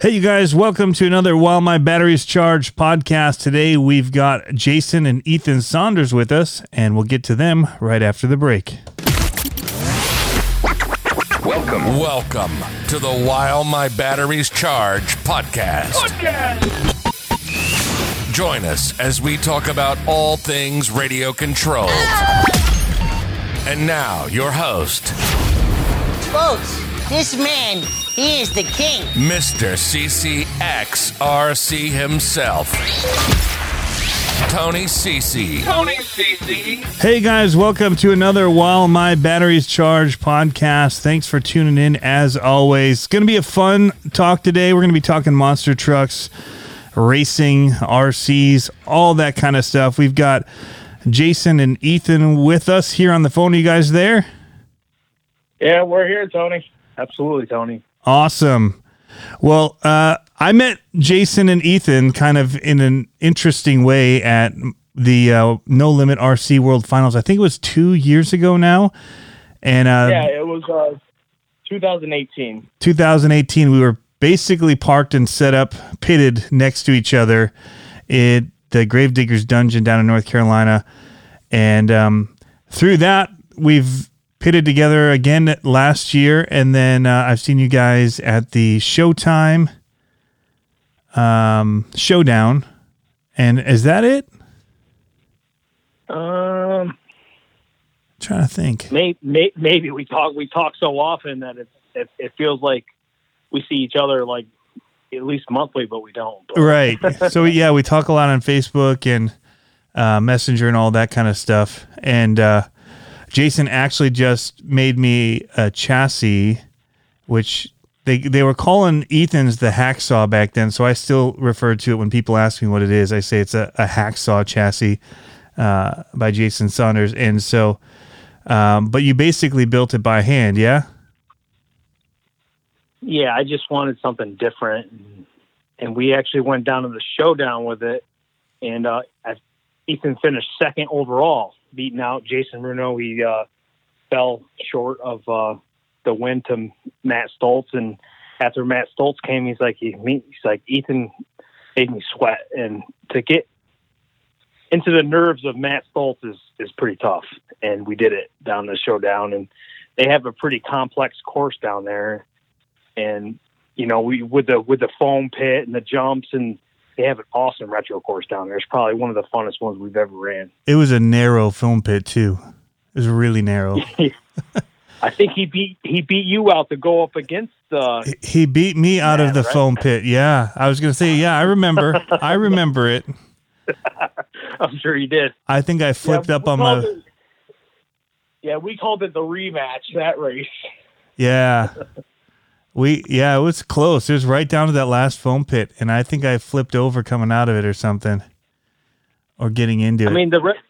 Hey, you guys, welcome to another While My Batteries Charge podcast. Today we've got Jason and Ethan Saunders with us, and we'll get to them right after the break. Welcome. Welcome to the While My Batteries Charge podcast. Join us as we talk about all things radio control. Ah! And now, your host, Folks, this man, he is the king. Mr. CCXRC himself, Tony CC. Hey, guys, welcome to another While My Batteries Charge podcast. Thanks for tuning in as always. It's going to be a fun talk today. We're going to be talking monster trucks, racing, RCs, all that kind of stuff. We've got Jason and Ethan with us here on the phone. Are you guys there? Yeah, we're here, Tony. Absolutely, Tony. Awesome. Well, uh, I met Jason and Ethan kind of in an interesting way at the uh, No Limit RC World Finals. I think it was two years ago now. And uh, Yeah, it was uh, 2018. 2018, we were basically parked and set up, pitted next to each other at the Gravediggers Dungeon down in North Carolina. And um, through that, we've pitted together again last year. And then uh, I've seen you guys at the Showtime um, Showdown. And is that it? Um, trying to think. may, may, maybe we talk we talk so often that it, it it feels like we see each other like at least monthly, but we don't. But Right. so yeah, we talk a lot on Facebook and uh, Messenger and all that kind of stuff. And uh, Jason actually just made me a chassis, which they they were calling Ethan's the hacksaw back then. So I still refer to it when people ask me what it is. I say it's a, a hacksaw chassis uh, by Jason Saunders. And so, um, but you basically built it by hand, yeah. yeah, I just wanted something different, and, we actually went down to the showdown with it, and uh, Ethan finished second overall, beating out. Jason Bruno. He uh, fell short of uh, the win to Matt Stoltz, and after Matt Stoltz came, he's like, he, he's like, Ethan made me sweat, and to get into the nerves of Matt Stoltz is is pretty tough, and we did it down the showdown, and they have a pretty complex course down there. And you know we with the with the foam pit and the jumps and they have an awesome retro course down there. It's probably one of the funnest ones we've ever ran. It was a narrow foam pit too. It was really narrow. I think he beat he beat you out to go up against uh He beat me out Yeah, of the right? foam pit. Yeah, I was gonna say, yeah, I remember. I remember it. I'm sure he did. I think I flipped Yeah, up on my. it- yeah, we called it the rematch that race. Yeah, we yeah, it was close. It was right down to that last foam pit, and I think I flipped over coming out of it or something, or getting into I it. I mean the re-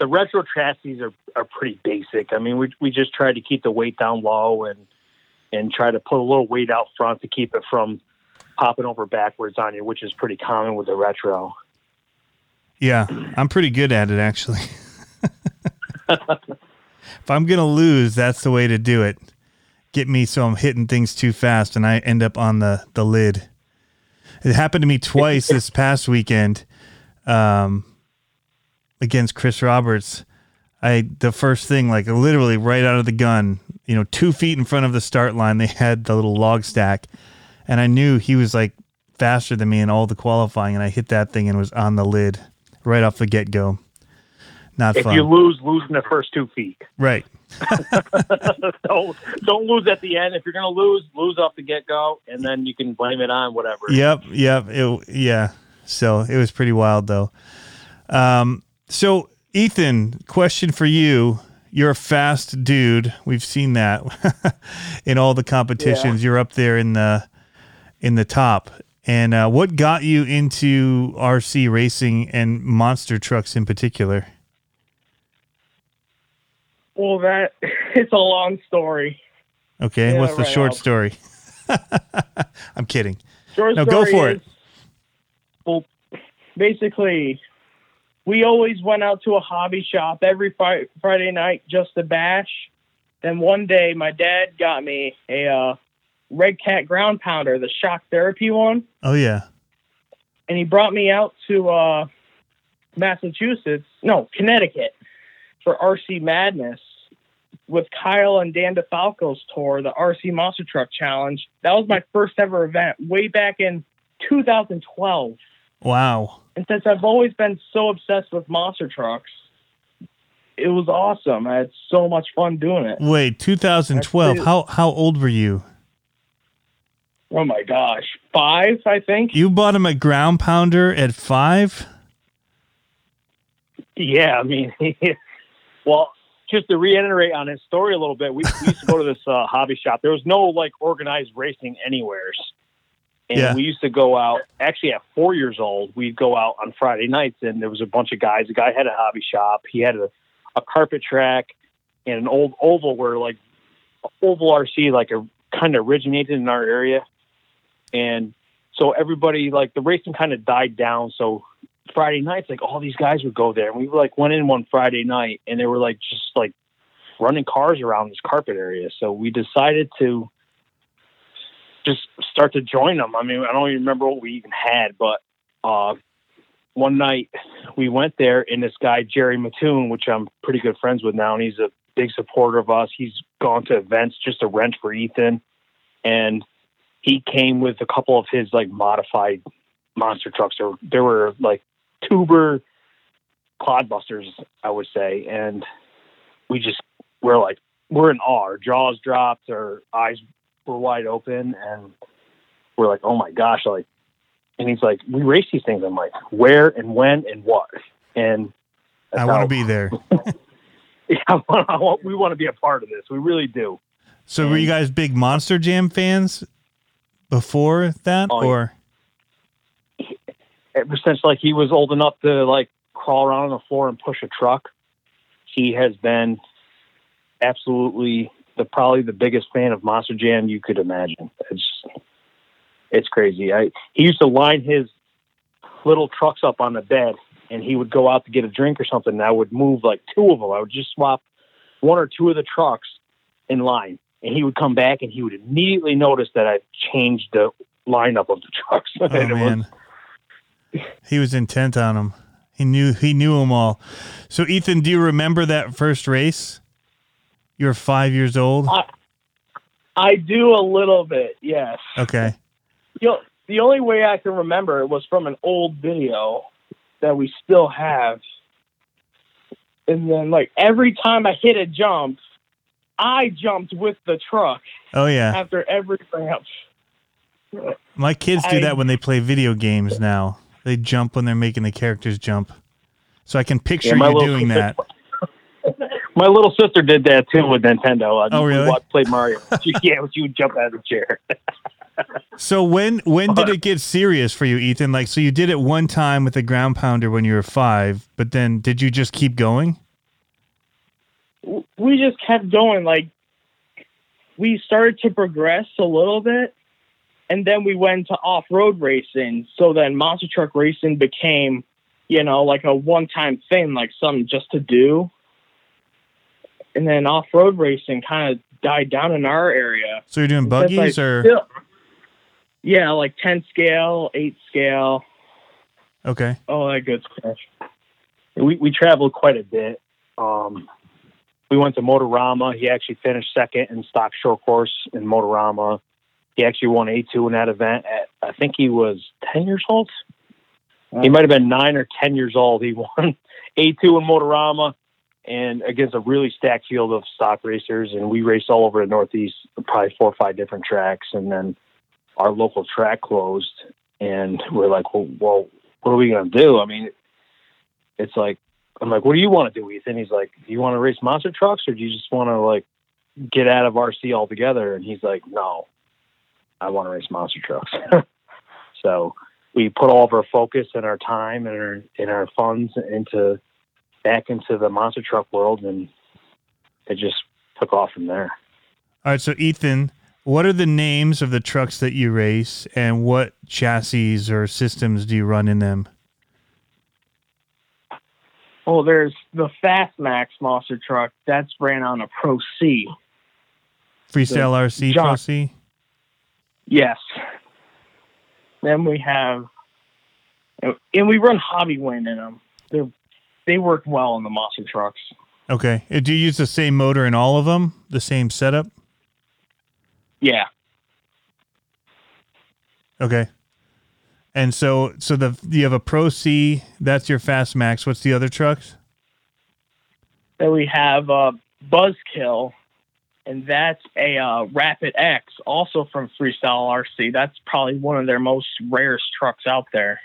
the retro chassis are are pretty basic. I mean we we just tried to keep the weight down low and and try to put a little weight out front to keep it from popping over backwards on you, which is pretty common with the retro. yeah, I'm pretty good at it actually. if I'm gonna lose, that's the way to do it. Get me so I'm hitting things too fast, and I end up on the the lid. It happened to me twice this past weekend, um, against Chris Roberts. I the first thing, like literally right out of the gun, you know, two feet in front of the start line, they had the little log stack, and I knew he was like faster than me in all the qualifying, and I hit that thing and was on the lid right off the get go. Not If fun, you lose, losing the first two feet. right? don't don't lose at the end. If you're going to lose, lose off the get go, and then you can blame it on whatever. Yep, yep. It, yeah. So it was pretty wild though. Um, so Ethan, question for you. You're a fast dude. We've seen that in all the competitions. You're up there in the in the top. And uh, what got you into RC racing and monster trucks in particular? Well, that it's a long story. Okay, Yeah, what's the right short off. story? I'm kidding. Short No, go for is, it. Well, basically, we always went out to a hobby shop every fri- Friday night just to bash. Then one day, my dad got me a uh, Red Cat Ground Pounder, the shock therapy one, Oh yeah. and he brought me out to uh, Massachusetts, no, Connecticut, for RC Madness with Kyle and Dan DeFalco's tour, the RC Monster Truck Challenge. That was my first ever event way back in 2012. Wow. And since I've always been so obsessed with monster trucks, it was awesome. I had so much fun doing it. Wait, 2012. How how old were you? Oh my gosh, five, I think. You bought him a ground pounder at five? Yeah, I mean, well, just to reiterate on his story a little bit, we, we used to go to this uh, hobby shop. There was no like organized racing anywheres, and Yeah. we used to go out. Actually, at four years old, we'd go out on Friday nights, and there was a bunch of guys. The guy had a hobby shop. He had a, a carpet track and an old oval where like oval RC like a kind of originated in our area, and so everybody like the racing kind of died down. So Friday nights, like all these guys would go there, and we like went in one Friday night, and they were like just like running cars around this carpet area. So we decided to just start to join them. I mean, I don't even remember what we even had, but uh, one night we went there, and this guy Jerry Mattoon, which I'm pretty good friends with now, and he's a big supporter of us. He's gone to events just to rent for Ethan, and he came with a couple of his like modified monster trucks. There, there were like tuber clodbusters, I would say, and we just we're like we're in awe. Our jaws dropped, our eyes were wide open, and we're like, oh my gosh, like. And he's like, we race these things. I'm like, where and when and what? And I want to be there. Yeah, I want, I want, we want to be a part of this. We really do. So were you guys big Monster Jam fans before that Oh, yeah. or ever since like he was old enough to like crawl around on the floor and push a truck, he has been absolutely the probably the biggest fan of Monster Jam you could imagine. It's it's crazy. I he used to line his little trucks up on the bed and he would go out to get a drink or something and I would move like two of them. I would just swap one or two of the trucks in line and he would come back and he would immediately notice that I changed the lineup of the trucks. Oh And it was- man. He was intent on them. He knew he knew them all. So Ethan, do you remember that first race? You were 5 years old? I, I do a little bit, yes. Okay. You know, the only way I can remember it was from an old video that we still have. And then, like, every time I hit a jump, I jumped with the truck Oh yeah. after every ramp. My kids do I- that when they play video games now. They jump when they're making the characters jump. So I can picture Yeah, you doing sister- that. My little sister did that too with Nintendo. Uh, Oh, really? Watched- played Mario. She, yeah, she would jump out of the chair. So when when did it get serious for you, Ethan? Like so you did it one time with the ground pounder when you were 5, but then did you just keep going? we just kept going. Like we started to progress a little bit, and then we went to off road racing. So then monster truck racing became, you know, like a one time thing, like something just to do. And then off road racing kind of died down in our area. So you're doing Because, like, buggies or still- yeah, like ten scale, eight scale, okay. all that good stuff. We we traveled quite a bit. Um, we went to Motorama. He actually finished second in stock short course in Motorama. He actually won A two in that event. At, I think he was ten years old. He might have been nine or ten years old. He won A two in Motorama, and against a really stacked field of stock racers. And we raced all over the Northeast, probably four or five different tracks. And then our local track closed, and we're like, well, well what are we gonna do? I mean, it's like I'm like, what do you want to do, Ethan? He's like, do you want to race monster trucks or do you just want to like get out of RC altogether? And he's like, no, I want to race monster trucks. so we put all of our focus and our time and our and our funds into back into the monster truck world, and it just took off from there. All right, so Ethan, what are the names of the trucks that you race and what chassis or systems do you run in them? Oh, there's the Fast Max monster truck that's ran on a Pro C. Freestyle RC Pro C? Yes. Then we have, and we run Hobbywing in them. They they work well in the monster trucks. Okay. Uh, Do you use the same motor in all of them? The same setup? Yeah. Okay. And so, so the you have a Pro C. That's your Fast Max. What's the other trucks? Then we have uh, Buzzkill, and that's a uh, Rapid X, also from Freestyle RC. That's probably one of their most rarest trucks out there.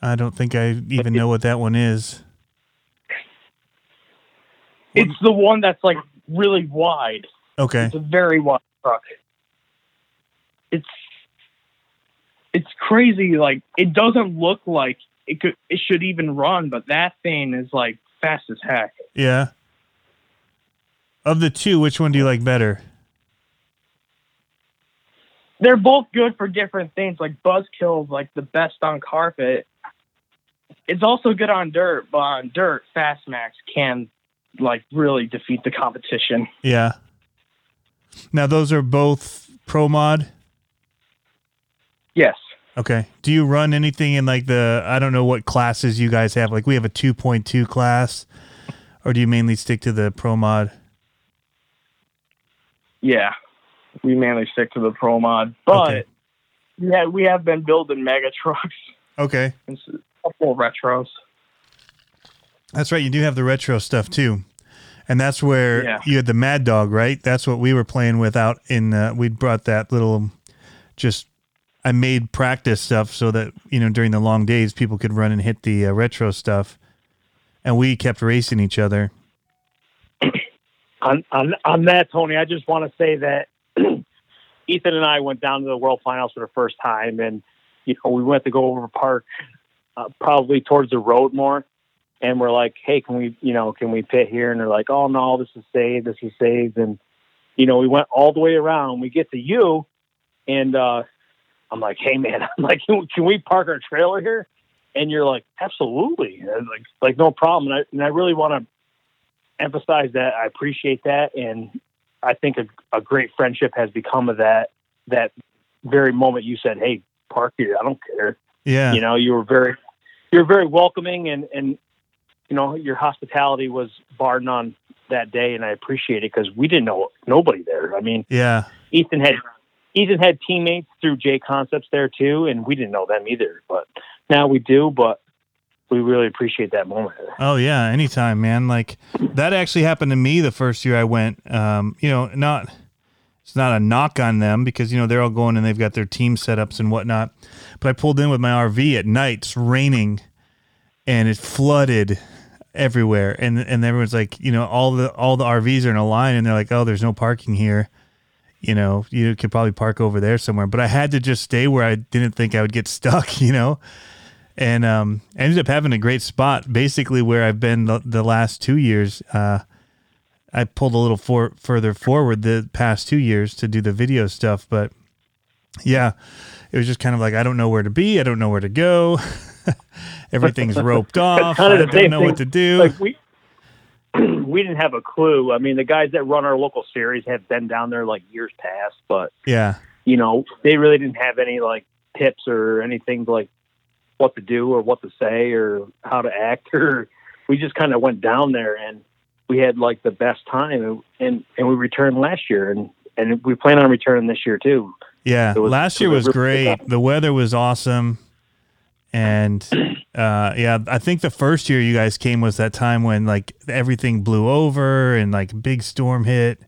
I don't think I even know what that one is. It's the one that's like really wide. Okay. It's a very wide truck. It's it's crazy. Like it doesn't look like it could. It should even run, but that thing is like fast as heck. Yeah. Of the two, which one do you like better? They're both good for different things. Like Buzzkill is like the best on carpet. It's also good on dirt, but on dirt, Fast Max can like really defeat the competition. Yeah. Now those are both Pro Mod. Yes. Okay. Do you run anything in like the I don't know what classes you guys have? Like we have a 2.2 class or do you mainly stick to the Pro Mod? Yeah. We mainly stick to the Pro Mod, but Okay. yeah, we have been building mega trucks Okay. and a couple retros. That's right. You do have the retro stuff too. And that's where Yeah. you had the Mad Dog, right? That's what we were playing with out in uh, we brought that little just I made practice stuff so that, you know, during the long days people could run and hit the uh, retro stuff. And we kept racing each other. On on on that, Tony, I just want to say that Ethan and I went down to the World Finals for the first time, and you know we went to go over park, uh, probably towards the road more, and we're like, hey, can we, you know, can we pit here? And they're like, oh no, this is saved, this is saved, and you know we went all the way around. We get to you, and uh, I'm like, hey man, I'm like, can, we park our trailer here? And you're like, absolutely, And like like no problem. And I, and I really want to emphasize that I appreciate that, and I think a, a great friendship has become of that. That very moment you said, "Hey, park here. I don't care." Yeah. You know, you were very, you're very welcoming, and and you know your hospitality was bar none that day, and I appreciate it because we didn't know nobody there. I mean, yeah. Ethan had Ethan had teammates through J Concepts there too, and we didn't know them either. But now we do. But we really appreciate that moment. Oh yeah, anytime, man. Like that actually happened to me the first year I went. Um, you know, not it's not a knock on them because you know they're all going and they've got their team setups and whatnot. But I pulled in with my RV at night. It's raining, and it flooded everywhere. And and everyone's like, you know, all the all the RVs are in a line, and they're like, oh, there's no parking here. You know, you could probably park over there somewhere. But I had to just stay where I didn't think I would get stuck. You know and um, I ended up having a great spot, basically where I've been the, the last two years. Uh, I pulled a little for, further forward the past two years to do the video stuff, but yeah, it was just kind of like I don't know where to be, I don't know where to go. Everything's roped off. I Kind of the don't know thing. what to do. like we we didn't have a clue. I mean, the guys that run our local series have been down there like years past, but yeah, you know, they really didn't have any like tips or anything like what to do or what to say or how to act or we just kind of went down there and we had like the best time and and we returned last year and and we plan on returning this year too. Yeah, was- last year was was really great. fun. The weather was awesome, and uh, yeah, I think the first year you guys came was that time when like everything blew over and like big storm hit.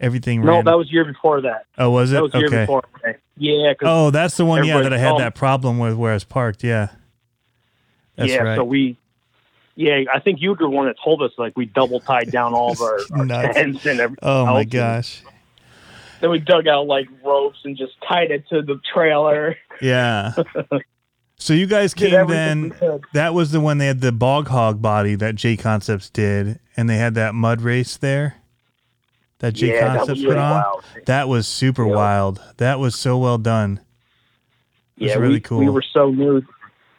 Everything No, ran. that was year before that. oh, was it That was the year before. Okay. Yeah, 'cause- Oh, that's the one. Yeah, that I had oh. that problem with where I was parked. Yeah, that's yeah. right. So we, yeah, I think you were the one that told us like we double tied down all of our, our tents and everything. oh my. And gosh. Then we dug out like ropes and just tied it to the trailer. Yeah. so you guys came then. That was the one they had the bog hog body that J Concepts did, and they had that mud race there. That J Yeah, that Concepts put really on. wild. That was super Yeah. wild. That was so well done. It was yeah, really we, cool. We were so new.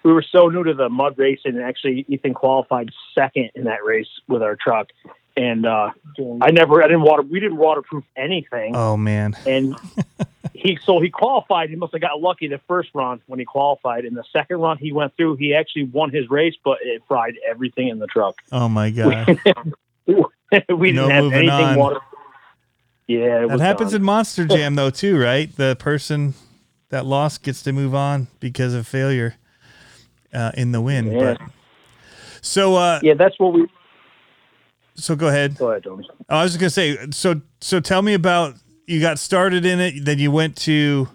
We were so new to the mud race, and actually, Ethan qualified second in that race with our truck. And uh, I never, I didn't water. We didn't waterproof anything. Oh man. And he so he qualified. He must have got lucky the first run when he qualified. In the second run he went through, he actually won his race, but it fried everything in the truck. Oh my god. we didn't No have anything on. water. Yeah, it That happens in Monster Jam though too, right? The person that lost gets to move on because of failure uh, in the win. Yeah. But so uh yeah, that's what we. so go ahead. Go ahead, Tony. I was just gonna say, so so tell me about you got started in it, then you went to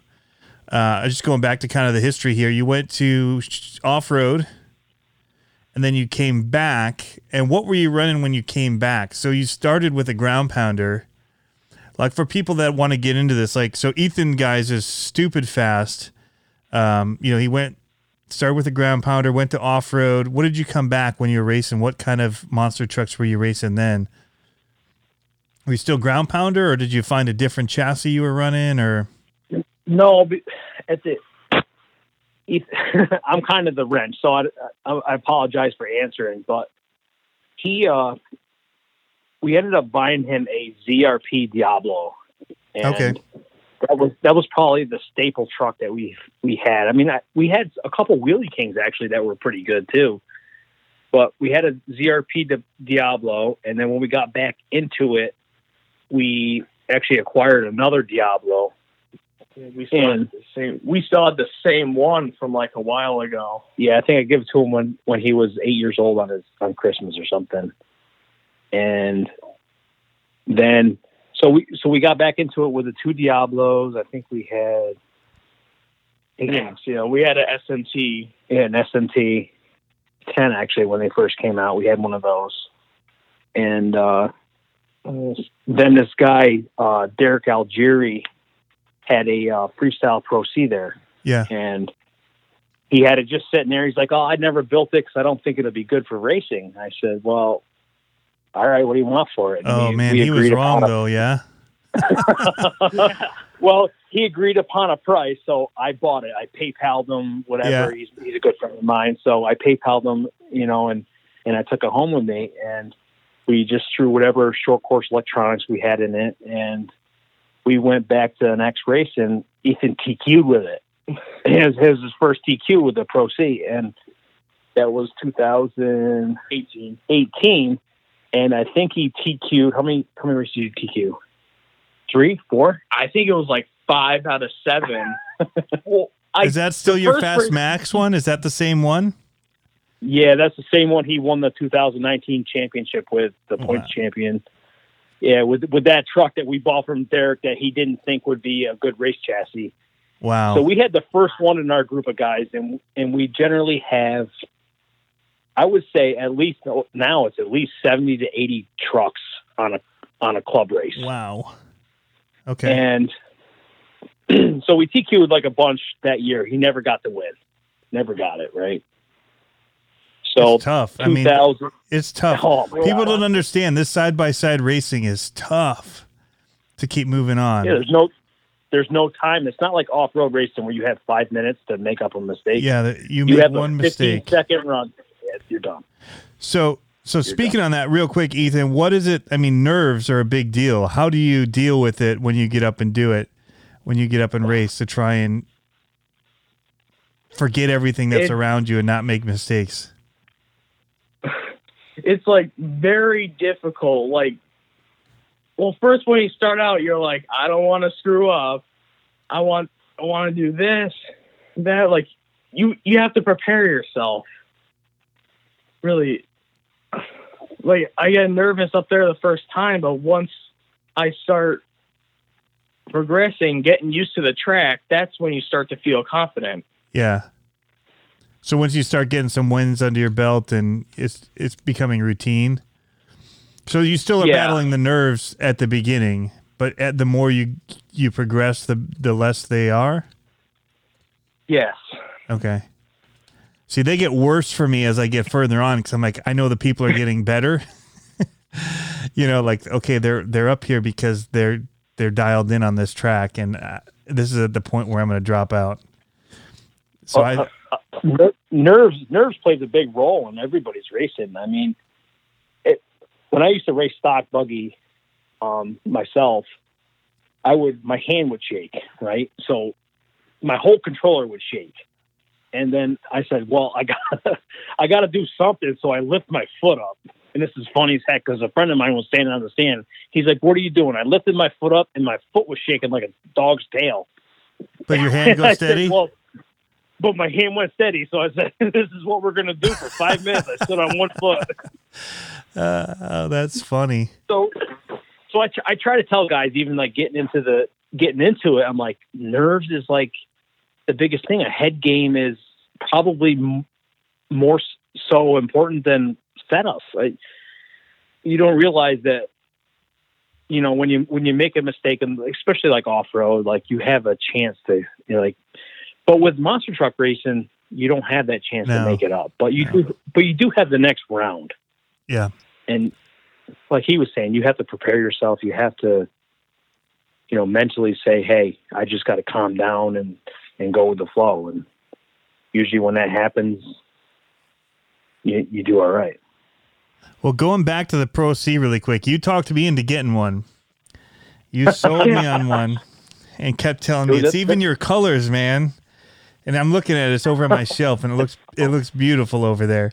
uh just going back to kind of the history here. You went to off road and then you came back. And what were you running when you came back? So you started with a ground pounder. Like for people that want to get into this, like so Ethan guys is stupid fast. Um, you know, he went started with a ground pounder, went to off road. What did you come back when you were racing? What kind of monster trucks were you racing then? Were you still ground pounder, or did you find a different chassis you were running? Or No, at the. I'm kind of the wrench, so I, I apologize for answering, but he, uh, we ended up buying him a ZRP Diablo, and Okay. that was that was probably the staple truck that we we had. I mean, I, we had a couple Wheelie Kings actually that were pretty good too, but we had a ZRP Di- Diablo, and then when we got back into it, we actually acquired another Diablo. We still, had the same, we still had the same one from like a while ago. Yeah, I think I gave it to him when when he was eight years old on his on Christmas or something. And then so we so we got back into it with the two Diablos. I think we had Yeah, yeah we had an SMT. yeah, an SMT ten actually when they first came out. We had one of those. And uh then this guy, uh Derek Algieri had a uh, freestyle pro C there. yeah, and he had it just sitting there. He's like, "Oh, I never built it because I don't think it'll be good for racing." I said, "Well, all right, what do you want for it?" And oh we- man, we he was wrong upon a- though. Yeah, well, he agreed upon a price, so I bought it. I PayPal'd him, whatever. Yeah. He's he's a good friend of mine, so I PayPal'd him, you know, and and I took it home with me, and we just threw whatever short course electronics we had in it, and we went back to the next race, and Ethan TQ'd with it. His his his first TQ with the Pro C, and that was 2018, 18, and I think he TQ'd. How many how many races did you TQ? Three, four. I think it was like five out of seven. Well, I is that still your Fast race- Max one? Is that the same one? Yeah, that's the same one he won the 2019 championship with, the oh, points Wow. champion. Yeah, with with that truck that we bought from Derek that he didn't think would be a good race chassis. Wow. So we had the first one in our group of guys, and and we generally have, I would say at least oh, now it's at least 70 to 80 trucks on a on a club race. wow. Okay. And so we TQ'd like a bunch that year. He never got the win. Never got it, right? So it's tough. I mean, it's tough. Oh, People don't understand this side by side racing is tough to keep moving on. Yeah, there's no there's no time. It's not like off road racing where you have five minutes to make up a mistake. Yeah, you, you make have one a mistake. second run. Yeah, you're done. So, so speaking on that, real quick, Ethan, what is it? I mean, nerves are a big deal. How do you deal with it when you get up and do it? When you get up and race to try and forget everything that's It- around you and not make mistakes. It's like very difficult. Like, well, first when you start out, you're like, I don't want to screw up. I want, I want to do this, that. Like, you you have to prepare yourself. Really, like I get nervous up there the first time, but once I start progressing, getting used to the track, that's when you start to feel confident. Yeah. So once you start getting some wins under your belt and it's it's becoming routine. So you still are Yeah. battling the nerves at the beginning, but at the more you you progress, the the less they are. Yes. Okay. See, they get worse for me as I get further on because I'm like, I know the people are getting better. you know, like okay, they're they're up here because they're they're dialed in on this track, and uh, this is at the point where I'm going to drop out. So Uh, I, Ner- nerves nerves plays a big role in everybody's racing. I mean, it, when I used to race stock buggy um, myself, I would my hand would shake, right? So my whole controller would shake. And then I said, "Well, I got I got to do something." So I lift my foot up, and this is funny as heck because a friend of mine was standing on the stand. He's like, "What are you doing?" I lifted my foot up, and my foot was shaking like a dog's tail. But your hand goes said, steady. well, but my hand went steady, so I said, "This is what we're gonna do for five minutes." I stood on one foot. Uh, oh, that's funny. so so I, tr- I try to tell guys even like getting into the getting into it i'm like nerves is like the biggest thing a head game is probably m- more so important than setup I, you don't realize that you know when you when you make a mistake and especially like off-road like you have a chance to you know like but with monster truck racing you don't have that chance No. to make it up but you do but you do have the next round Yeah. and like he was saying, you have to prepare yourself. You have to, you know, mentally say, "Hey, I just got to calm down and and go with the flow." And usually, when that happens, you you do all right. Well, going back to the Pro C really quick, you talked me into getting one. You sold me on one and kept telling me it's even your colors, man. And I'm looking at it, it's over on my shelf and it looks it looks beautiful over there.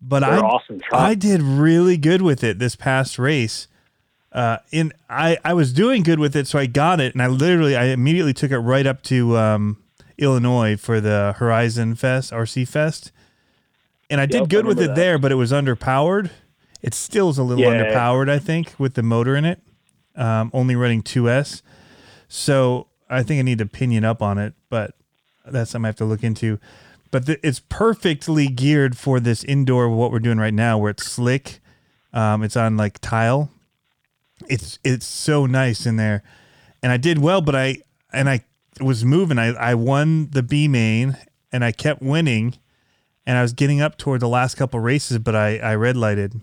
But They're I awesome. I did really good with it this past race. Uh, in I, I was doing good with it, so I got it, and I literally I immediately took it right up to um, Illinois for the Horizon Fest RC Fest, and I did Yep, I good with it that. there, but it was underpowered. It still is a little Yeah. underpowered, I think, with the motor in it, um, only running 2S. So I think I need to pinion up on it, but that's something I have to look into. But th- it's perfectly geared for this indoor what we're doing right now, where it's slick. Um, it's on like tile. It's it's so nice in there, and I did well. But I and I was moving. I I won the B main, and I kept winning, and I was getting up toward the last couple races, but I I red lighted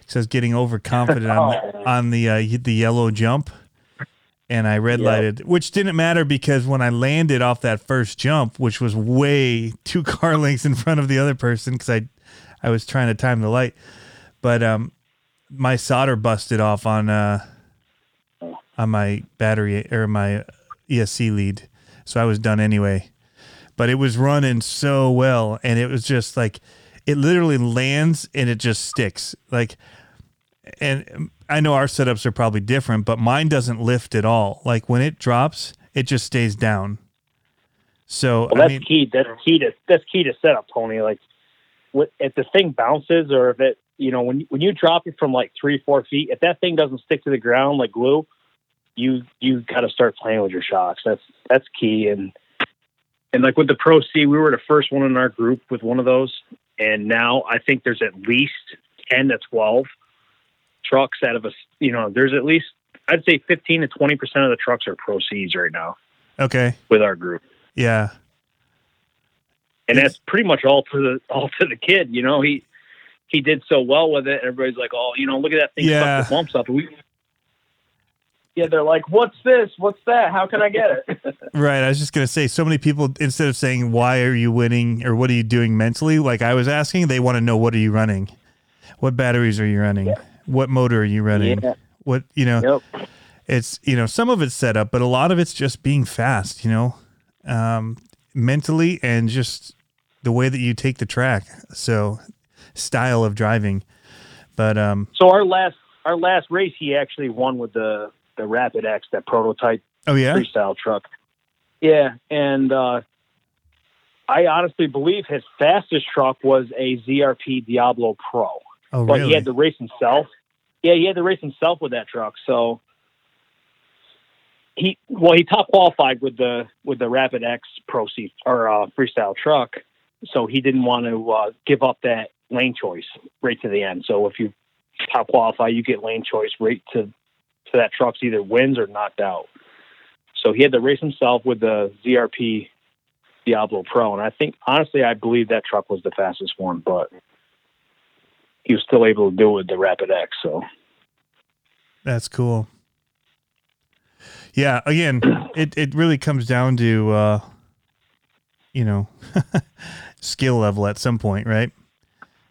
because I was getting overconfident on the, on the uh, the yellow jump and I red lighted, which didn't matter because when I landed off that first jump, which was way two car lengths in front of the other person, because I, I was trying to time the light, but um, my solder busted off on uh, on my battery or my ESC lead, so I was done anyway. But it was running so well, and it was just like it literally lands and it just sticks like and I know our setups are probably different, but mine doesn't lift at all. Like when it drops, it just stays down. So Well, I that's mean, key. That's key to that's key to setup, Tony. Like, what, if the thing bounces or if it, you know, when when you drop it from like three four feet, if that thing doesn't stick to the ground like glue, you you got to start playing with your shocks. That's that's key. And and like with the Pro C, we were the first one in our group with one of those, and now I think there's at least ten to twelve trucks out of us. You know, there's at least I'd say fifteen to twenty percent of the trucks are Pro Cs right now okay, with our group yeah, and that's pretty much all to the all to the kid. You know, he he did so well with it. Everybody's like, "Oh, you know, look at that thing Yeah. stuck the bumps up." We, Yeah, they're like, "What's this? What's that? How can I get it?" right. I was just gonna say, so many people instead of saying why are you winning or what are you doing mentally, like I was asking, they want to know what are you running, what batteries are you running, what motor are you running, Yeah. what you know. yep. it's you know some of it's set up but a lot of it's just being fast you know um mentally and just the way that you take the track so style of driving but um So our last our last race, he actually won with the the Rapid X, that prototype oh yeah freestyle truck. Yeah, and uh, I honestly believe his fastest truck was a ZRP Diablo Pro. oh but really he had to race himself. Yeah, he had to race himself with that truck. So he well, he top qualified with the with the Rapid X Pro C or uh, freestyle truck. So he didn't want to uh, give up that lane choice right to the end. So if you top qualify, you get lane choice right to to that truck's either wins or knocked out. So he had to race himself with the ZRP Diablo Pro, and I think honestly, I believe that truck was the fastest one, but he was still able to do it with the Rapid X. So that's cool yeah again it it really comes down to uh you know skill level at some point right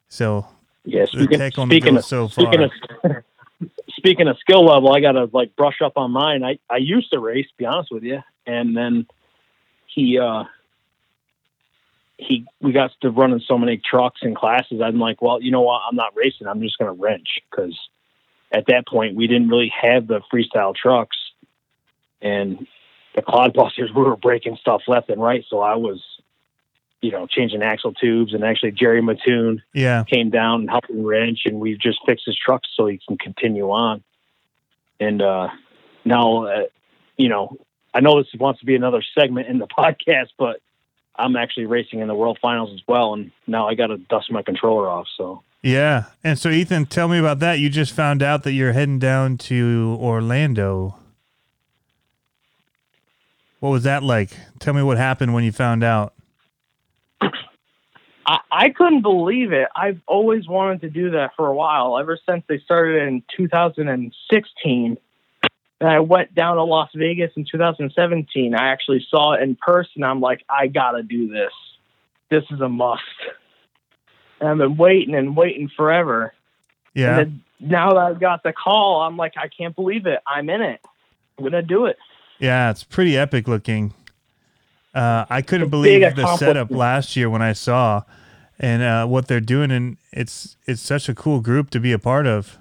so yeah, speaking, speaking of so speaking far. of speaking of skill level, I got to like brush up on mine. I I used to race, to be honest with you, and then he uh he we got to running so many trucks and classes. I'm like, well, you know what? I'm not racing. I'm just going to wrench because at that point we didn't really have the freestyle trucks and the clodbusters. We were breaking stuff left and right, so I was, you know, changing axle tubes. And actually, Jerry Mattoon Yeah. came down and helped him wrench, and we've just fixed his truck so he can continue on. And uh, now, uh, you know, I know this wants to be another segment in the podcast, but I'm actually racing in the World Finals as well, and now I got to dust my controller off. So Yeah. And so, Ethan, tell me about that. You just found out that you're heading down to Orlando. What was that like? Tell me what happened when you found out. I, I couldn't believe it. I've always wanted to do that for a while, ever since they started in 2016. And I went down to Las Vegas in 2017. I actually saw it in person. I'm like, I gotta do this. This is a must. And I've been waiting and waiting forever. Yeah. And then now that I've got the call, I'm like, I can't believe it. I'm in it. I'm gonna do it. Yeah, it's pretty epic looking. Uh, I couldn't believe the setup last year when I saw, and uh, what they're doing, and it's it's such a cool group to be a part of.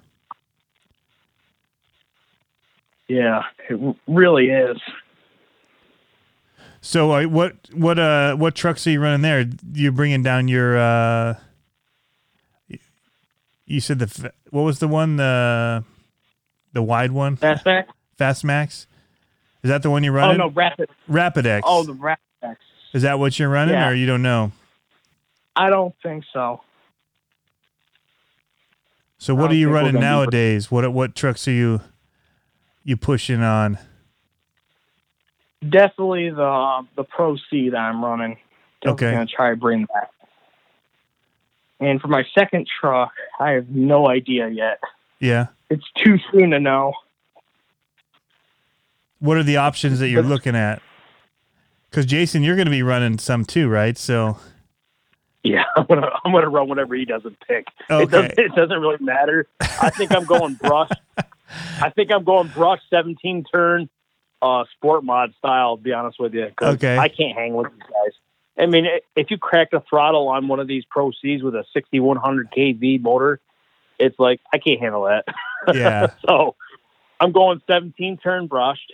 Yeah, it really is. So, uh, what what uh what trucks are you running there? You're bringing down your uh? You said the what was the one the the wide one That's that. Fast Max? Is that the one you're running? Oh running? no, rapid. Rapid X. Oh, the rapid. X. Is that what you're running, Yeah. or you don't know? I don't think so. So what are you running nowadays? What what trucks are you you pushing on? Definitely the um, the Pro C that I'm running. I'm Okay. gonna try to bring that. And for my second truck, I have no idea yet. Yeah. It's too soon to know. What are the options that you're looking at? Because Jason, you're going to be running some too, right? So yeah, I'm gonna I'm gonna run whatever he doesn't pick. It Okay. doesn't it doesn't really matter. I think I'm going brush. I think I'm going brush 17 turn, uh, sport mod style. To be honest with you, Okay. I can't hang with these guys. I mean, if you crack the throttle on one of these Pro Cs with a 6100 kV motor, it's like I can't handle that. yeah, so I'm going 17 turn brushed,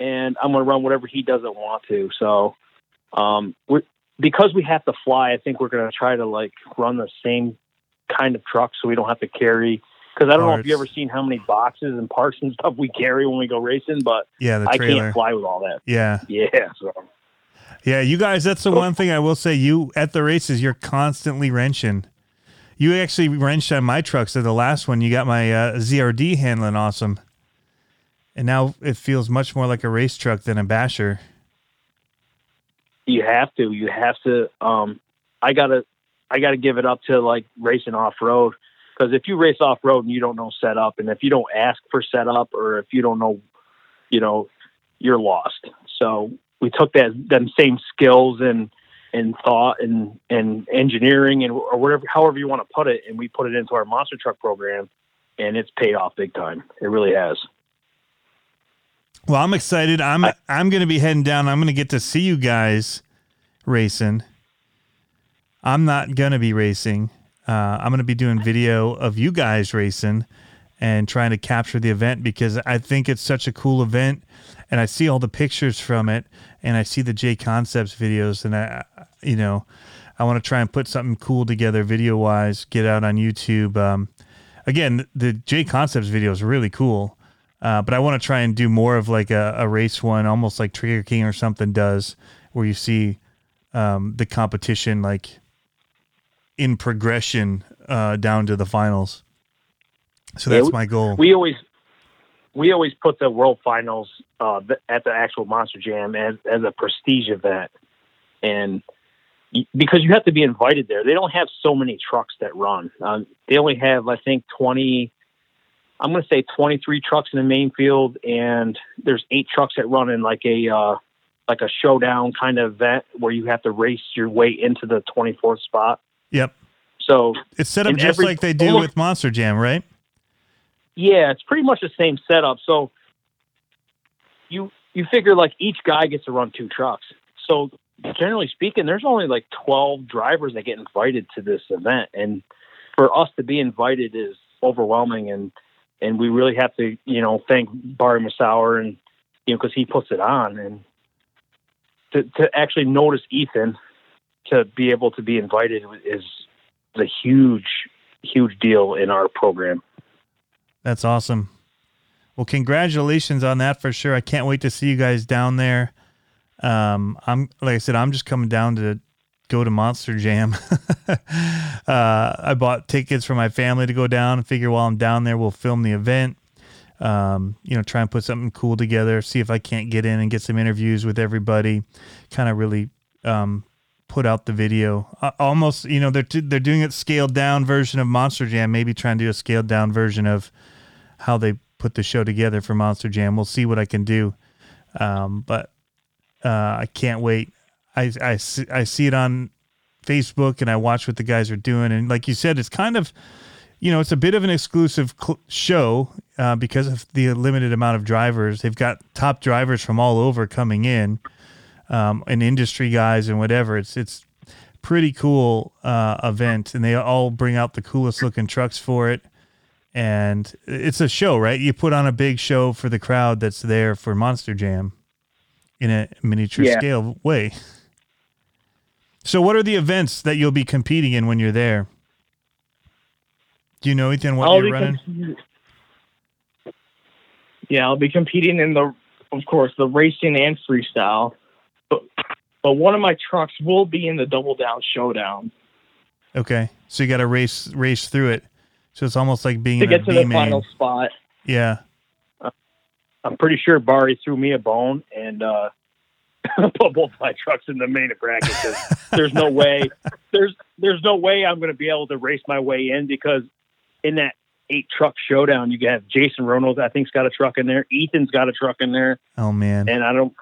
and I'm going to run whatever he doesn't want to. So um, we because we have to fly, I think we're going to try to like run the same kind of truck so we don't have to carry. Because I don't know if you Parts. ever seen how many boxes and parts and stuff we carry when we go racing, but yeah, I can't fly with all that. Yeah, Yeah, so yeah. You guys, that's the one thing I will say. You at the races, you're constantly wrenching. You actually wrenched on my trucks at the last one. You got my uh, ZRP handling awesome, and now it feels much more like a race truck than a basher. You have to. You have to. Um, I gotta. I gotta give it up to like racing off road because if you race off road and you don't know setup, and if you don't ask for setup, or if you don't know, you know, you're lost. So we took that them same skills and and thought and and engineering and or whatever, however you want to put it, and we put it into our monster truck program, and it's paid off big time. It really has. Well, I'm excited. I'm I'm going to be heading down. I'm going to get to see you guys racing. I'm not going to be racing. Uh, I'm going to be doing video of you guys racing and trying to capture the event because I think it's such a cool event, and I see all the pictures from it, and I see the J Concepts videos, and I, you know, I want to try and put something cool together video wise, get out on YouTube. Um, again, the J Concepts video is really cool. Uh, but I want to try and do more of like a, a race one, almost like Trigger King or something does, where you see um, the competition like in progression uh, down to the finals. So Yeah, that's we- my goal. we always we always put the world finals uh, at the actual monster jam as as a prestige event and because you have to be invited there they don't have so many trucks that run um, they only have i think 20 i'm going to say 23 trucks in the main field and there's eight trucks that run in like a uh, like a showdown kind of event where you have to race your way into the 24th spot yep. so It's set up just every- like they do almost- with Monster Jam, right? Yeah, it's pretty much the same setup. So you you figure like each guy gets to run two trucks. So generally speaking, there's only like 12 drivers that get invited to this event, and for us to be invited is overwhelming, and and we really have to you know thank Barry Masauer and you know because he puts it on, and to to actually notice Ethan to be able to be invited is a huge huge deal in our program. That's awesome. Well, congratulations on that for sure. I can't wait to see you guys down there. Um, I'm like I said, I'm just coming down to go to Monster Jam. uh, I bought tickets for my family to go down and figure while I'm down there, we'll film the event. Um, you know, try and put something cool together, see if I can't get in and get some interviews with everybody, kind of really um, put out the video. Uh, almost, you know, they're t- they're doing a scaled down version of Monster Jam, maybe trying to do a scaled down version of how they put the show together for Monster Jam. We'll see what I can do. Um, but uh, I can't wait. I, I, see, I see it on Facebook and I watch what the guys are doing. And like you said, it's kind of, you know, it's a bit of an exclusive cl- show uh, because of the limited amount of drivers. They've got top drivers from all over coming in, um, and industry guys and whatever. It's it's pretty cool uh, event, and they all bring out the coolest looking trucks for it. And it's a show, right? You put on a big show for the crowd that's there for Monster Jam in a miniature Yeah. scale way. So, what are the events that you'll be competing in when you're there? Do you know, Ethan, what I'll you're running? com- yeah, I'll be competing in the, of course, the racing and freestyle. But but one of my trucks will be in the double down showdown Okay, so you got to race race through it. So it's almost like being to get to the B-main. final spot. Yeah, I'm pretty sure Barry threw me a bone and uh, put both my trucks in the main bracket because there's no way there's there's no way I'm going to be able to race my way in because in that eight truck showdown you have Jason Ronos I think's got a truck in there, Ethan's got a truck in there, Oh man. and I don't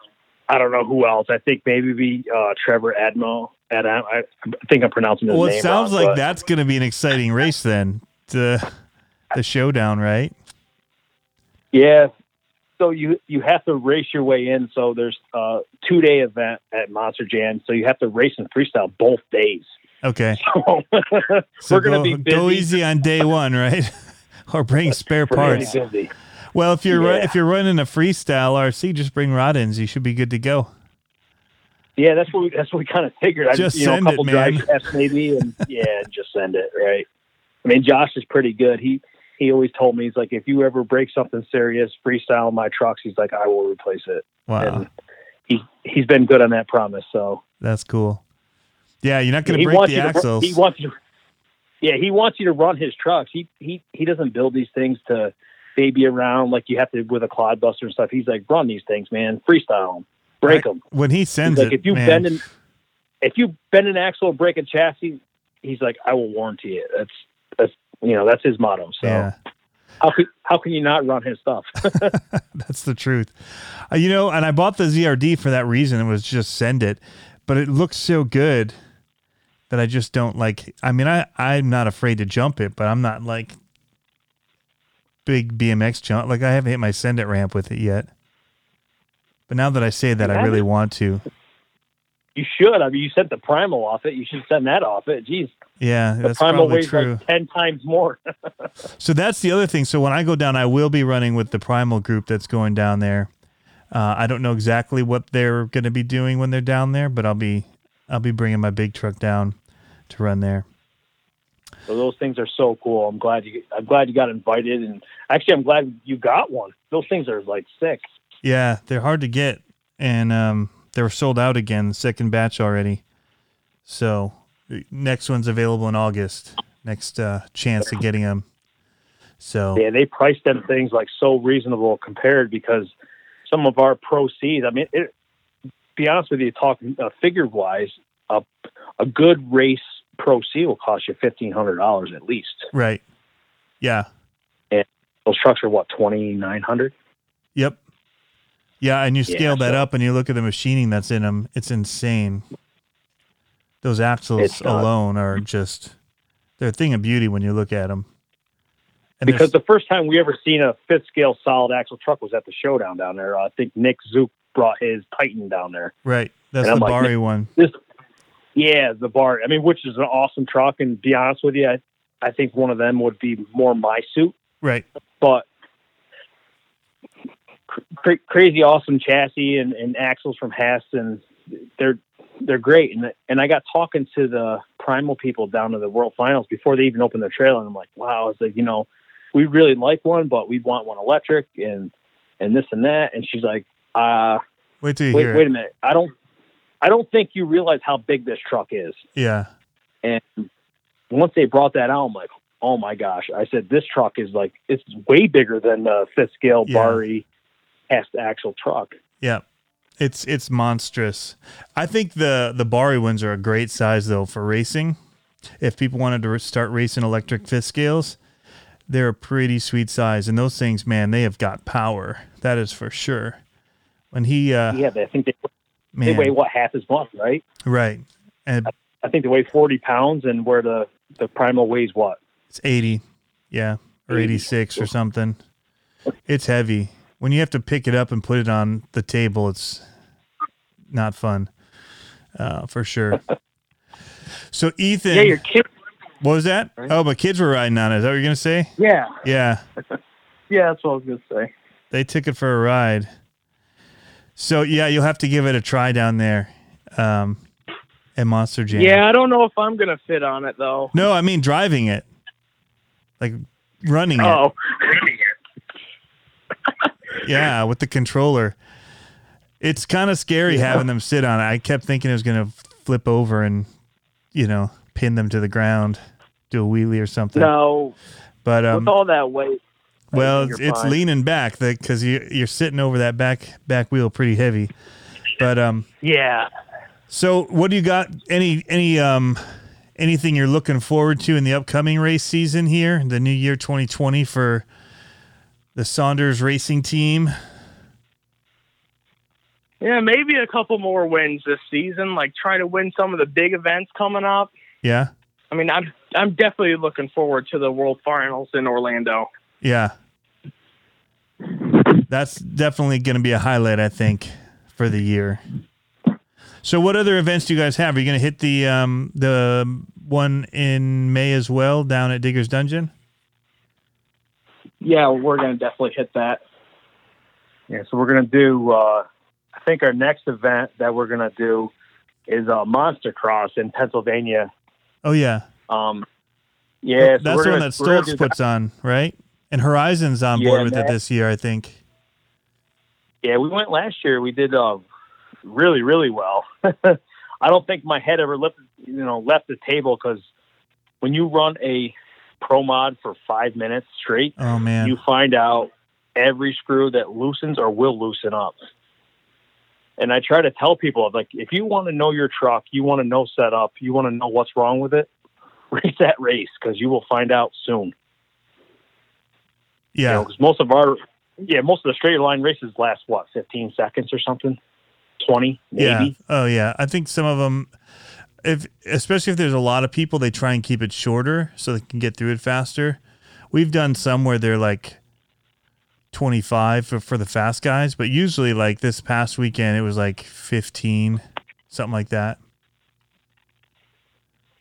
I don't know who else. I think maybe be uh, Trevor Admo. Adam, I think I'm pronouncing his well, name it sounds wrong, like but- that's going to be an exciting race then. The the showdown, right? Yeah. So you you have to race your way in. So there's a two day event at Monster Jam. So you have to race and freestyle both days. Okay. So So we're gonna go, be busy. go easy on day one, right? or bring spare parts. Well, if you're Yeah. if you're running a freestyle RC, just bring rod ends. You should be good to go. Yeah, that's what we, that's what we kind of figured. I Just you know, a send it, man. drive maybe, and yeah, just send it. Right. I mean, Josh is pretty good. He he always told me he's like, if you ever break something serious, freestyle my trucks, he's like, I will replace it. Wow, And he he's been good on that promise. So that's cool. Yeah, you're not going to break the axles. he wants you. To, yeah, he wants you to run his trucks. He he he doesn't build these things to baby around like you have to with a clodbuster and stuff. He's like, run these things, man. Freestyle them, break them. when he sends like, it, if you man, bend an if you bend an axle or break a chassis, he's like, I will warranty it. That's that's you know that's his motto. So yeah, how can how can you not run his stuff? that's the truth. Uh, you know, and I bought the ZRP for that reason. It was just send it, but it looks so good that I just don't like. I mean, I I'm not afraid to jump it, but I'm not like big BMX jump. Like I haven't hit my send it ramp with it yet. But now that I say that, I really want to. You should. I mean, you sent the primal off it. You should send that off it. Jeez, Yeah, the that's primal probably weighs true. like ten times more. So that's the other thing. So when I go down, I will be running with the Primal group that's going down there. Uh, I don't know exactly what they're going to be doing when they're down there, but I'll be I'll be bringing my big truck down to run there. So those things are so cool. I'm glad you. I'm glad you got invited, and actually, I'm glad you got one. Those things are like sick. Yeah, they're hard to get, and um, they were sold out again, second batch already. So next one's available in August. Next uh, chance of getting them. So Yeah, they priced them things like so reasonable compared because some of our proceeds. I mean, it, be honest with you, talking uh, figure wise, a a good race pro C will cost you fifteen hundred dollars at least. right, yeah, And Those trucks are what twenty nine hundred. Yep. Yeah, and you Yeah, scale that so- up and you look at the machining that's in them, it's insane. Those axles alone are just they're a thing of beauty when you look at them. And because the first time we ever seen a fifth scale solid axle truck was at the showdown down there. I think Nick Zook brought his Titan down there. right, that's the like, Bari one. This, yeah, the bar. I mean, which is an awesome truck. And to be honest with you, I, I think one of them would be more my suit. Right. But cra- crazy, awesome chassis and, and axles from Hess, and they're they're great. And and I got talking to the Primal people down to the World Finals before they even opened their trailer, and I'm like, wow, it's like you know, we really like one, but we want one electric and and this and that. And she's like, uh, Wait till you wait, hear wait a minute, I don't. I don't think you realize how big this truck is. Yeah. And once they brought that out, I'm like, oh my gosh. I said, this truck is like, it's way bigger than the fifth scale Yeah. Bari S actual truck. Yeah. It's it's monstrous. I think the the Bari ones are a great size though for racing. If people wanted to start racing electric fifth scales, they're a pretty sweet size. And those things, man, they have got power. That is for sure. When he uh Yeah, I think they, they weigh what half as much, right? right. And I think they weigh 40 pounds, and where the the Primal weighs what? it's 80. Yeah. Or 86 or something. It's heavy. When you have to pick it up and put it on the table, it's not fun. Uh, for sure. So Ethan, Yeah, your kid. what was that? Oh, my kids were riding on it. Is that what you're gonna say? Yeah, Yeah, yeah, that's what I was gonna say. they took it for a ride. So yeah, you'll have to give it a try down there, um, at Monster Jam. Yeah, I don't know if I'm gonna fit on it though. No, I mean driving it, like running it. Yeah, with the controller. It's kind of scary having them sit on it. I kept thinking it was going to flip over and, you know, pin them to the ground, do a wheelie or something. no, but um, with all that weight. Well, it's, it's leaning back because you you're sitting over that back back wheel pretty heavy. But um, Yeah. so what do you got? Any any um anything you're looking forward to in the upcoming race season here, the new year 2020 for the Saunders Racing Team? Yeah, maybe a couple more wins this season. Like try to win some of the big events coming up. Yeah. I mean, I'm I'm definitely looking forward to the World Finals in Orlando. Yeah. That's definitely going to be a highlight, I think, for the year. So, what other events do you guys have? Are you going to hit the um, the one in May as well down at Digger's Dungeon? Yeah, we're gonna definitely hit that. Yeah, so we're gonna do. Uh, I think our next event that we're gonna do is uh, Monster Cross in Pennsylvania. Oh yeah, Um, yeah, so that's the one that we're Stoltz do puts on, right? And Horizon's on Yeah, board with it this year, I think. Yeah, we went last year. We did uh, really, really well. I don't think my head ever left, you know, left the table because when you run a pro mod for five minutes straight, Oh man, you find out every screw that loosens or will loosen up. And I try to tell people, like, if you want to know your truck, you want to know setup, you want to know what's wrong with it, race that race because you will find out soon. yeah, because most of our, yeah, most of the straight line races last what, 15 seconds or something, 20 maybe. yeah. Oh yeah, I think some of them, if especially if there's a lot of people, they try and keep it shorter so they can get through it faster. We've done some where they're like 25 for, for the fast guys, but usually like this past weekend it was like 15, something like that.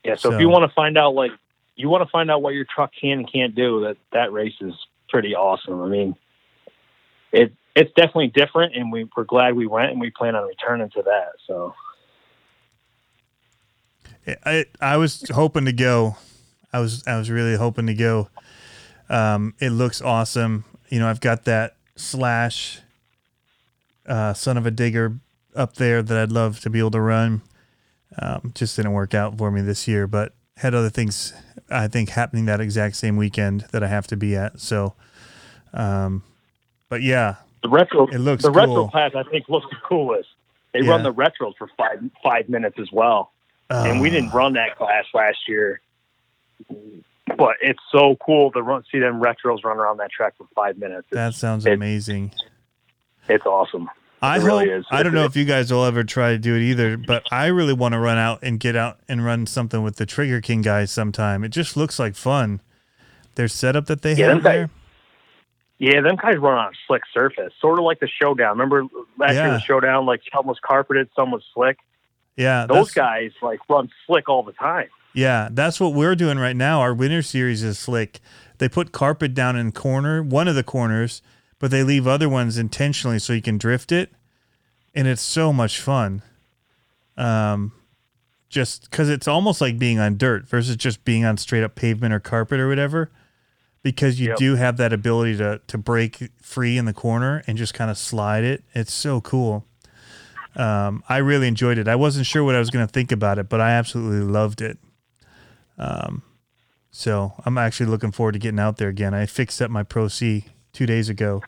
Yeah, so, So- if you want to find out, like, you want to find out what your truck can and can't do, that that race is pretty awesome. I mean, it it's definitely different, and we we're glad we went, and we plan on returning to that. So I I was hoping to go. I was I was really hoping to go. Um, it looks awesome. You know, I've got that slash uh, son of a digger up there that I'd love to be able to run. Um, just didn't work out for me this year, but had other things I think happening that exact same weekend that I have to be at. So, um, but yeah, the retro, It looks the retro class, I think, looks the coolest. They Yeah. run the retros for five five minutes as well, and we Uh, didn't run that class last year. But it's so cool to run, see them retros run around that track for five minutes. It's, That sounds it- amazing. it's awesome. I It hope. really is. I don't know if you guys will ever try to do it either, but I really want to run out and get out and run something with the Trigger King guys sometime. It just looks like fun. Their setup that they Yeah, have guys- there. Yeah, them guys run on a slick surface, sort of like the showdown. Remember last year Yeah. the showdown, like some was carpeted, some was slick. Yeah, Those guys like run slick all the time. Yeah, that's what we're doing right now. Our winter series is slick. They put carpet down in corner, one of the corners, but they leave other ones intentionally so you can drift it, and it's so much fun. Um, just because it's almost like being on dirt versus just being on straight up pavement or carpet or whatever. Because you Yep. do have that ability to to break free in the corner and just kind of slide it. It's so cool. Um, I really enjoyed it. I wasn't sure what I was going to think about it, but I absolutely loved it. Um, so I'm actually looking forward to getting out there again. I fixed up my Pro C two days ago.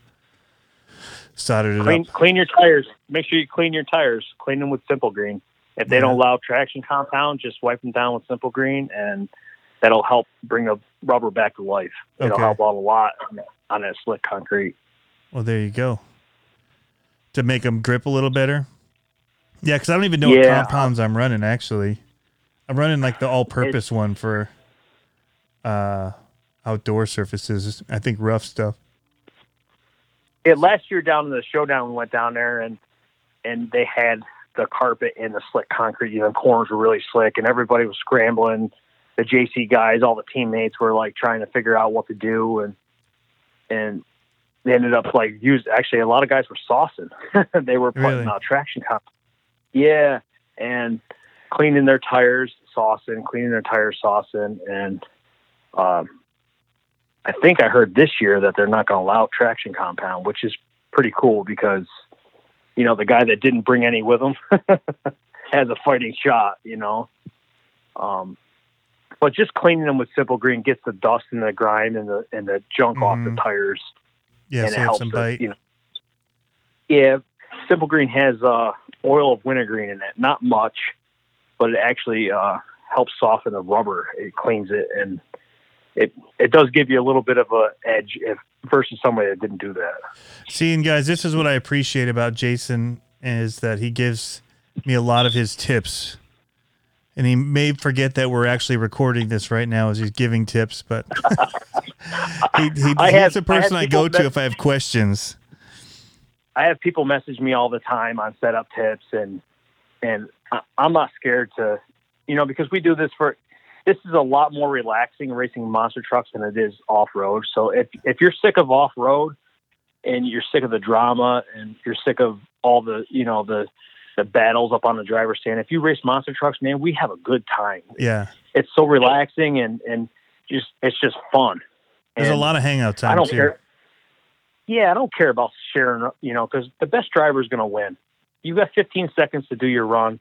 Soldered it Clean up. clean your tires. Make sure you clean your tires. Clean them with Simple Green. If they Yeah. don't allow traction compound, just wipe them down with Simple Green, and that'll help bring the rubber back to life. It'll Okay. help out a lot on, on that slick concrete. Well, there you go. To make them grip a little better. Yeah, because I don't even know what compounds I'm running. Actually, I'm running like the all-purpose one for uh, outdoor surfaces. I think rough stuff. it last year down in the showdown we went down there and and they had the carpet and the slick concrete you know the corners were really slick and everybody was scrambling the jc guys all the teammates were like trying to figure out what to do and and they ended up like use actually a lot of guys were saucing they were putting Really? uh, traction comp yeah and cleaning their tires saucing cleaning their tires saucing and um I think I heard this year that they're not going to allow traction compound, which is pretty cool because, you know, the guy that didn't bring any with him has a fighting shot, you know. Um, but just cleaning them with Simple Green gets the dust and the grime and the and the junk off Mhm. the tires, Yeah, and it helps some it, you know. Yeah, Simple Green has uh, oil of wintergreen in it, not much, but it actually uh, helps soften the rubber. It cleans it and it it does give you a little bit of a edge if versus somebody that didn't do that. See, and guys, this is what I appreciate about Jason is that he gives me a lot of his tips. And he may forget that we're actually recording this right now as he's giving tips, but he, he, I he's have- the person I, people go to if I have questions. I have people message me all the time on setup tips, and and I- I'm not scared to, you know, because we do this for. This is a lot more relaxing racing monster trucks than it is off road. So if if you're sick of off road, and you're sick of the drama, and you're sick of all the you know the the battles up on the driver's stand, if you race monster trucks, man, we have a good time. Yeah. It's so relaxing and and just it's just fun. There's a lot of hangout time I don't too. care. Yeah, I don't care about sharing, you know, because the best driver is going to win. You've got 15 seconds to do your run.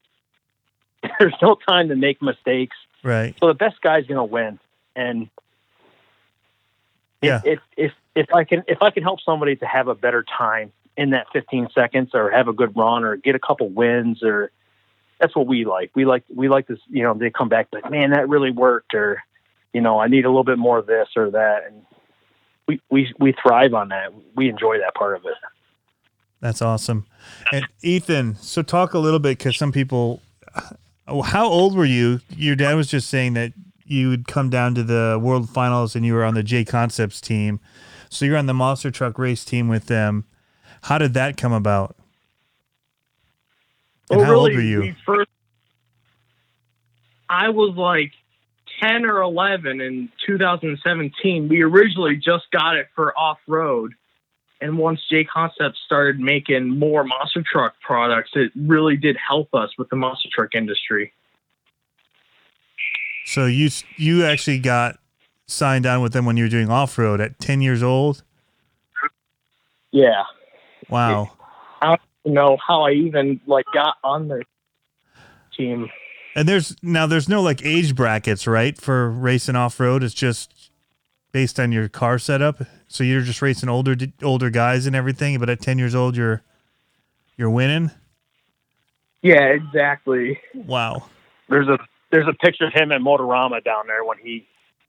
There's no time to make mistakes. Right. So the best guy's going to win. And Yeah. if, if if I can if I can help somebody to have a better time in that 15 seconds, or have a good run, or get a couple wins, or that's what we like. We like we like this. You know, they come back like, man, that really worked, or you know, I need a little bit more of this or that, and we we we thrive on that. We enjoy that part of it. That's awesome. And Ethan, so talk a little bit because some people, how old were you? Your dad was just saying that you would come down to the world finals and you were on the JConcepts team. So you're on the monster truck race team with them. How did that come about? And Well, how old were you? first, I was like 10 or 11 in 2017. We originally just got it for off road. And once JConcepts started making more monster truck products, it really did help us with the monster truck industry. So you you actually got signed on with them when you were doing off road at 10 years old. Yeah. Wow. I don't know how I even like got on the team. And there's now there's no like age brackets, right? For racing off road, it's just based on your car setup. So you're just racing older older guys and everything, but at 10 years old you're you're winning. Yeah, exactly. Wow. There's a there's a picture of him at Motorama down there when he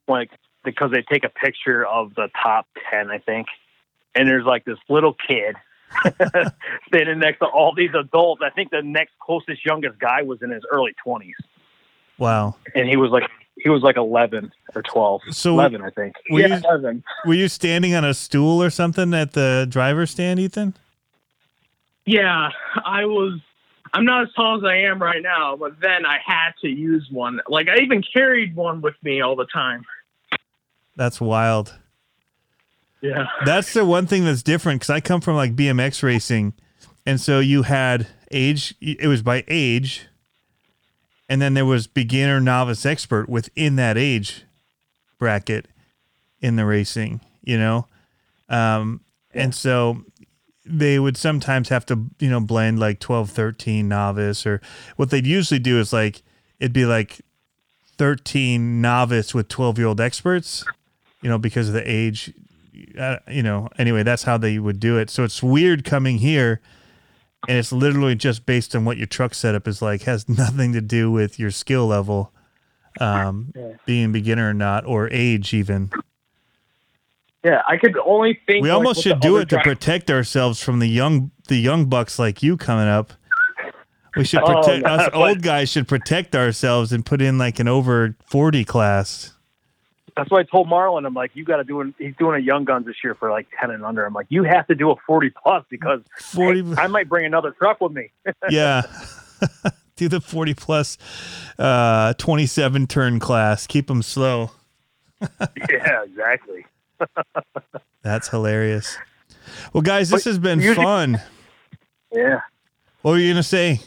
like because they take a picture of the top ten, I think, and there's like this little kid standing next to all these adults. I think the next closest youngest guy was in his early twenties. Wow. and he was like he was like 11 or 12. So- 11, I think. Were yeah, you Evan. were you standing on a stool or something at the driver's stand, Ethan? Yeah, I was. I'm not as tall as I am right now, but then I had to use one. Like I even carried one with me all the time. That's wild. Yeah. That's the one thing that's different because I come from like BMX racing, and so you had age. It was by age, and then there was beginner, novice, expert within that age bracket in the racing. You know, um, and so they would sometimes have to you know blend like 12 13 novice or what they'd usually do is like it'd be like 13 novice with 12 year old experts you know because of the age uh, you know anyway that's how they would do it. So it's weird coming here and it's literally just based on what your truck setup is like has nothing to do with your skill level um being beginner or not or age even. Yeah, I could only think. we like, almost should do it to protect ourselves from the young the young bucks like you coming up. We should Oh, protect no, us but- old guys should protect ourselves and put in like an over 40 class That's why I told Marlon. I'm like, you got to do it. He's doing a young guns this year for like 10 and under. I'm like, you have to do a 40 plus because 40 I might bring another truck with me. yeah do the 40 plus uh 27 turn class keep them slow yeah, exactly. that's hilarious well guys this But has been usually- fun Yeah. what were you gonna say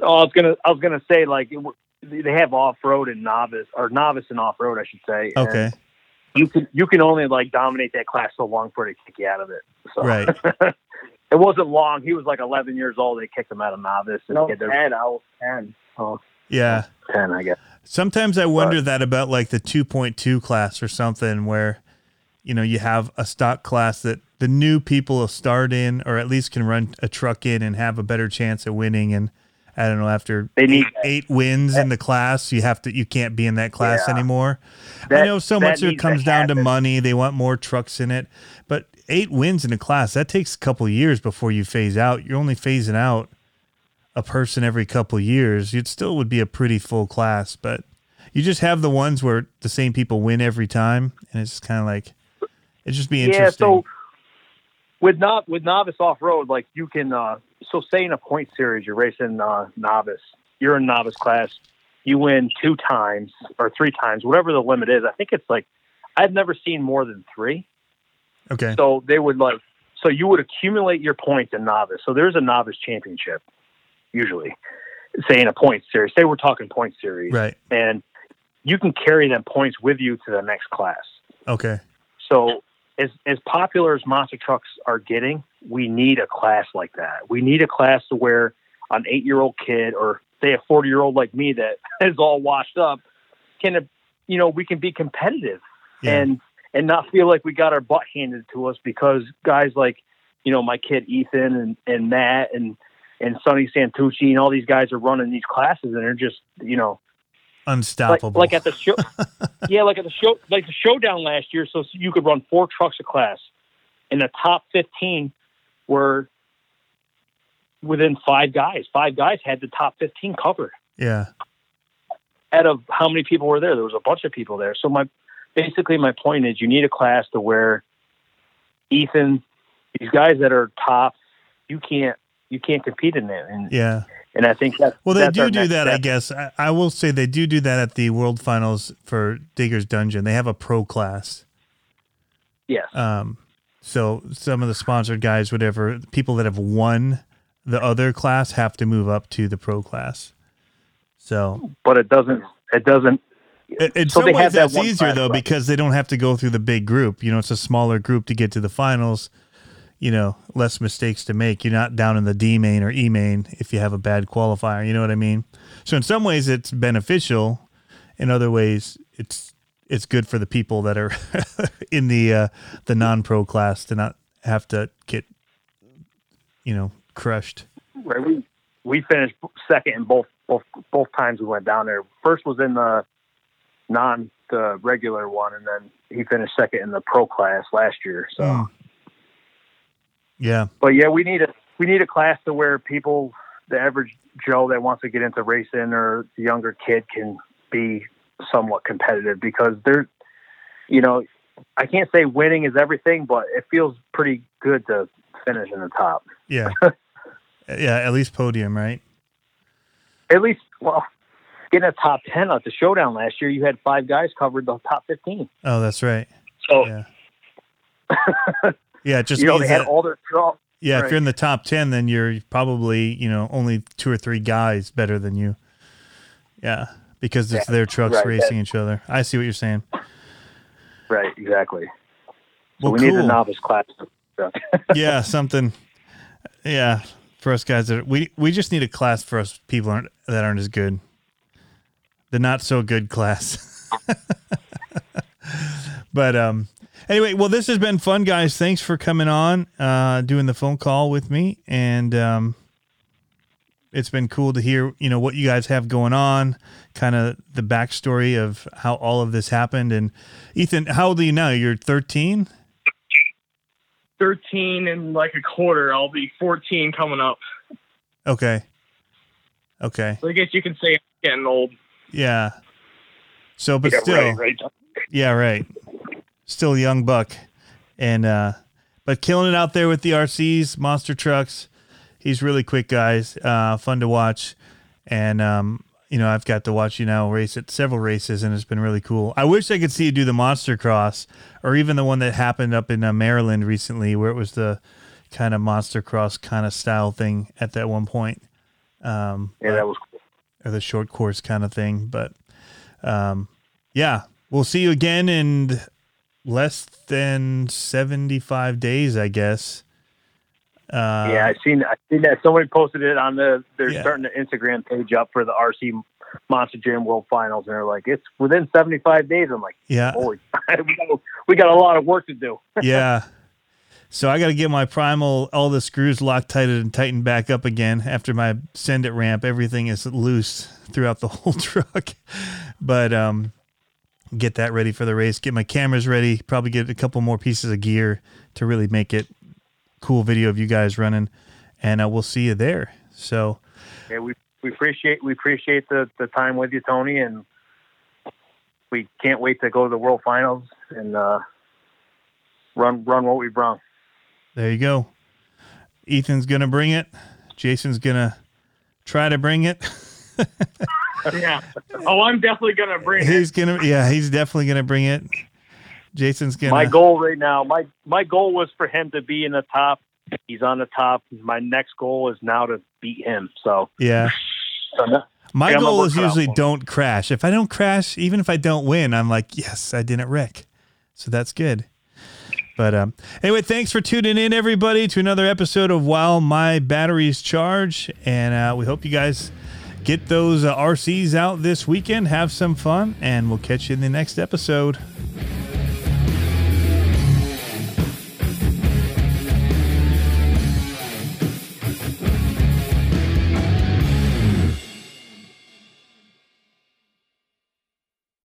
Oh, I was gonna, I was gonna say like it they have off road and novice or novice and off road, I should say. and okay You can you can only like dominate that class so long before they kick you out of it. So right it wasn't long. He was like 11 years old. They kicked him out of novice. And No, kid, they're 10. I was 10. oh, yeah 10, I guess. Sometimes I wonder that about like the 2.2 class or something where, you know, you have a stock class that the new people will start in or at least can run a truck in and have a better chance at winning. And I don't know, after They need eight, eight wins in the class, you have to, you can't be in that class Yeah. anymore. I know so much of it needs to comes down to money. They want more trucks in it, but eight wins in a class, that takes a couple years before you phase out. You're only phasing out a person every couple years. It still would be a pretty full class, but you just have the ones where the same people win every time. And it's kind of like, it'd just be interesting. Yeah, so with not with novice off road, like you can uh so say in a point series you're racing uh novice, you're in novice class, you win two times or three times, whatever the limit is. I think it's like I've never seen more than three. okay. So they would like so you would accumulate your points in novice. So there's a novice championship, usually. Say in a point series. Say we're talking point series. Right. And you can carry them points with you to the next class. Okay. So as as popular as monster trucks are getting, we need a class like that. We need a class to where an eight year old kid or say a forty year old like me that is all washed up can you know we can be competitive Yeah. and and not feel like we got our butt handed to us because guys like you know my kid Ethan and and Matt and and Sonny Santucci and all these guys are running these classes and they're just you know like, Unstoppable. like at the show, yeah, like at the show, like the showdown last year. So you could run four trucks a class, and the top fifteen were within five guys. Five guys had the top fifteen covered. yeah. Out of how many people were there? There was a bunch of people there. So my basically my point is, you need a class to where Ethan, these guys that are top, you can't you can't compete in it. And Yeah. and I think that Well, they do do that, I guess. I, I will say they do do that at the World Finals for Digger's Dungeon. They have a pro class. Yes. Um, so some of the sponsored guys, whatever, people that have won the other class have to move up to the pro class. So but it doesn't. It doesn't. in in So some they ways have that that's one easier though left. because they don't have to go through the big group. You know, it's a smaller group to get to the finals. You know, less mistakes to make. You're not down in the D main or E main if you have a bad qualifier. You know what I mean? So in some ways it's beneficial. In other ways, it's it's good for the people that are in the uh, the non pro class to not have to get you know crushed. Right. We we finished second in both both both times we went down there. First was in the non the regular one, and then he finished second in the pro class last year. So, Mm. Yeah. but yeah, we need a we need a class to where people, the average Joe that wants to get into racing or the younger kid can be somewhat competitive because they're, you know, I can't say winning is everything, but it feels pretty good to finish in the top. Yeah. yeah, at least podium, right? At least, well, getting a top 10 at the showdown last year, you had five guys covered the top 15. Oh, that's right. So, Yeah. Yeah, just you know, they had that, all their draw. yeah, if you're in the top 10, then you're probably, you know, only two or three guys better than you. Yeah, because it's Yeah, their trucks right, racing each other. I see what you're saying. Right, exactly. So Well, we need a novice class. yeah, something. Yeah, for us guys that are, we we just need a class for us people aren't, that aren't as good. The not so good class. but um, anyway, well, this has been fun, guys. Thanks for coming on, uh, doing the phone call with me, and um, it's been cool to hear you know what you guys have going on, kind of the backstory of how all of this happened. And Ethan, how old are you now? You're 13. 13 and like a quarter. I'll be 14 coming up. Okay. Okay. So I guess you can say I'm getting old. Yeah. So, but Yeah, still, right, right. yeah, right. Still a young buck, and uh, but killing it out there with the RCs, monster trucks. He's really quick, guys. Uh, fun to watch, and um, you know I've got to watch you now race at several races, and it's been really cool. I wish I could see you do the monster cross, or even the one that happened up in uh, Maryland recently, where it was the kind of monster cross kind of style thing at that one point. Um, Yeah, that was cool. or the short course kind of thing. But um, yeah, we'll see you again in less than 75 days, I guess. Uh, yeah, I seen I seen that somebody posted it on the they're Yeah. starting the Instagram page up for the RC Monster Jam World Finals, and they're like, it's within seventy five days. I'm like, yeah, holy, we got, we got a lot of work to do. yeah. So I got to get my primal, all the screws Loctited and tightened back up again after my send it ramp. Everything is loose throughout the whole truck, but um, get that ready for the race. Get my cameras ready. Probably get a couple more pieces of gear to really make it cool video of you guys running, and uh, we'll see you there. So Yeah, we we appreciate we appreciate the the time with you, Tony, and we can't wait to go to the World Finals and uh, run run what we've run. there you go. Ethan's gonna bring it. Jason's gonna try to bring it. Yeah. Oh, I'm definitely gonna bring it. He's gonna, yeah, he's definitely gonna bring it. Jason's gonna. My goal right now, my my goal was for him to be in the top. He's on the top. My next goal is now to beat him. So, Yeah. so My goal is usually don't crash. If I don't crash, even if I don't win, I'm like, yes, I didn't wreck. So that's good. But um, anyway, thanks for tuning in, everybody, to another episode of While My Batteries Charge. And uh, we hope you guys get those uh, RCs out this weekend, have some fun, and we'll catch you in the next episode.